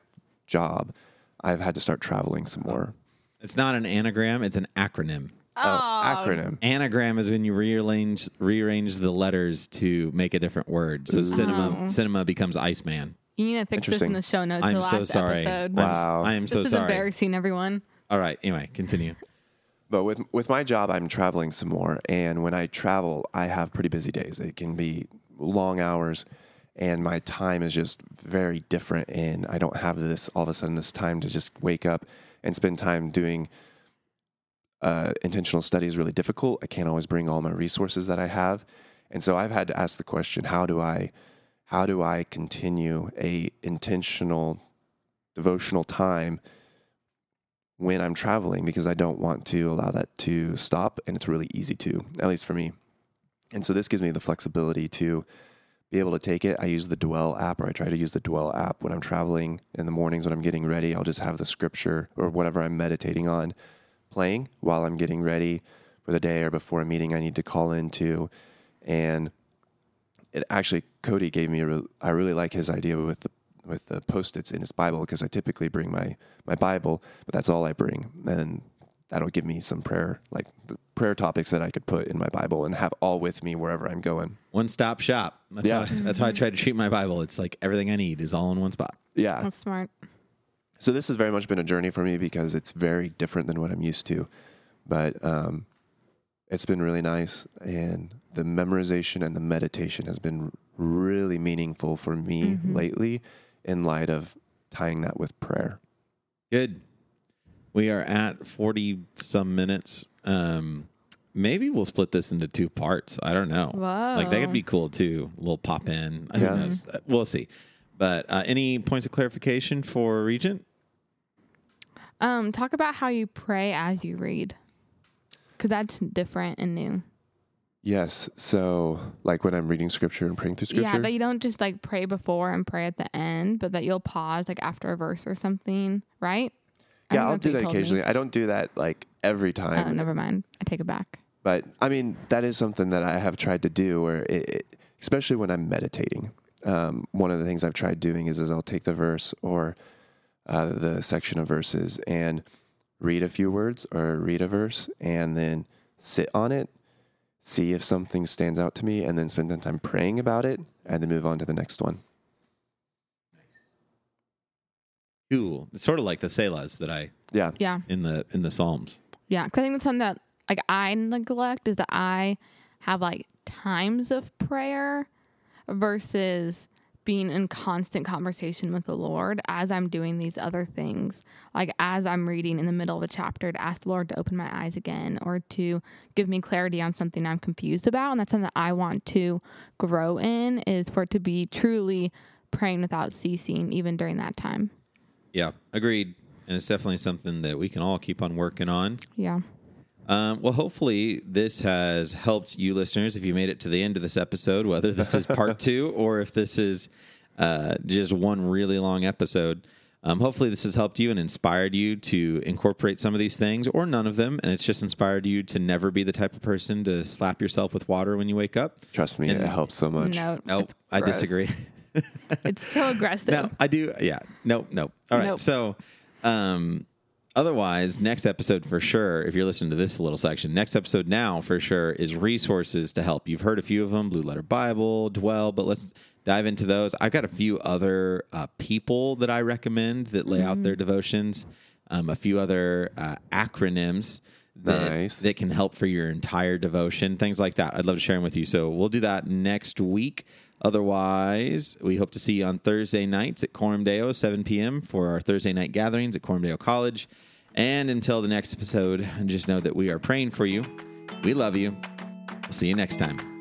Speaker 2: job, I've had to start traveling some more.
Speaker 1: It's not an anagram; it's an acronym.
Speaker 2: Oh. oh, acronym.
Speaker 1: Anagram is when you rearrange rearrange the letters to make a different word. So cinema
Speaker 3: Oh.
Speaker 1: cinema becomes Iceman.
Speaker 3: You need to fix this in
Speaker 2: Interesting.
Speaker 3: the show notes.
Speaker 1: I'm
Speaker 3: for the
Speaker 1: so
Speaker 3: last
Speaker 1: sorry.
Speaker 3: Episode.
Speaker 1: I'm, s-
Speaker 2: Wow.
Speaker 1: I am so
Speaker 3: this is
Speaker 1: sorry.
Speaker 3: embarrassing, everyone.
Speaker 1: All right. Anyway, continue.
Speaker 2: But with with my job, I'm traveling some more, and when I travel, I have pretty busy days. It can be long hours, and my time is just very different. And I don't have this all of a sudden this time to just wake up and spend time doing uh, intentional study is really difficult. I can't always bring all my resources that I have, and so I've had to ask the question: How do I, how do I continue a intentional devotional time? when I'm traveling because I don't want to allow that to stop. And it's really easy to, at least for me. And so this gives me the flexibility to be able to take it. I use the Dwell app, or I try to use the Dwell app when I'm traveling in the mornings when I'm getting ready. I'll just have the scripture or whatever I'm meditating on playing while I'm getting ready for the day or before a meeting I need to call into. And it actually, Cody gave me a, re- I really like his idea with the with the post-its in his Bible because I typically bring my my Bible, but that's all I bring, and that'll give me some prayer like the prayer topics that I could put in my Bible and have all with me wherever I'm going.
Speaker 1: One stop shop. That's
Speaker 2: Yeah.
Speaker 1: how I, that's how I try to treat my Bible. It's like everything I need is all in one spot.
Speaker 2: Yeah.
Speaker 3: That's smart.
Speaker 2: So this has very much been a journey for me because it's very different than what I'm used to, but um, it's been really nice, and the memorization and the meditation has been really meaningful for me lately, in light of tying that with prayer.
Speaker 1: Good. We are at 40 some minutes. Um, maybe we'll split this into two parts. I don't know.
Speaker 3: Whoa.
Speaker 1: Like that could be cool too. A little pop in. I
Speaker 2: Yeah.
Speaker 1: don't know. Uh, We'll see. But uh, any points of clarification for Regent?
Speaker 3: Um, talk about how you pray as you read, because that's different and new.
Speaker 2: Yes. So, like when I'm reading scripture and praying through scripture.
Speaker 3: Yeah, that you don't just like pray before and pray at the end, but that you'll pause like after a verse or something, right?
Speaker 2: Yeah, I'll do that
Speaker 3: told me.
Speaker 2: occasionally. I don't do that like every time.
Speaker 3: Oh, never mind. I take it back.
Speaker 2: But I mean, that is something that I have tried to do, where it, it, especially when I'm meditating. Um, one of the things I've tried doing is, is I'll take the verse or uh, the section of verses and read a few words or read a verse and then sit on it, see if something stands out to me, and then spend some time praying about it, and then move on to the next one.
Speaker 1: Cool. It's sort of like the Selahs that I
Speaker 2: Yeah.
Speaker 3: Yeah.
Speaker 1: in the in the Psalms.
Speaker 3: Yeah, because I think that's something that like I neglect is that I have like times of prayer versus being in constant conversation with the Lord as I'm doing these other things. Like as I'm reading in the middle of a chapter to ask the Lord to open my eyes again or to give me clarity on something I'm confused about. And that's something that I want to grow in is for it to be truly praying without ceasing, even during that time.
Speaker 1: Yeah, agreed. And it's definitely something that we can all keep on working on.
Speaker 3: Yeah.
Speaker 1: Um, well, hopefully, this has helped you listeners if you made it to the end of this episode, whether this is part two or if this is uh, just one really long episode. Um, hopefully, this has helped you and inspired you to incorporate some of these things or none of them. And it's just inspired you to never be the type of person to slap yourself with water when you wake up.
Speaker 2: Trust me,
Speaker 1: And-
Speaker 2: it helps so much.
Speaker 3: No.
Speaker 1: No, I
Speaker 3: gross.
Speaker 1: disagree.
Speaker 3: It's so aggressive.
Speaker 1: No, I do. Yeah. Nope. Nope. All right.
Speaker 3: Nope.
Speaker 1: So, um, otherwise, next episode for sure, if you're listening to this little section, next episode now for sure is resources to help. You've heard a few of them Blue Letter Bible, Dwell, but let's dive into those. I've got a few other uh, people that I recommend that lay out their devotions, um, a few other uh, acronyms. That,
Speaker 2: Nice.
Speaker 1: that can help for your entire devotion, things like that. I'd love to share them with you. So we'll do that next week. Otherwise, we hope to see you on Thursday nights at Coram Deo, 7 p.m. for our Thursday night gatherings at Coram College. And until the next episode, just know that we are praying for you. We love you. We'll see you next time.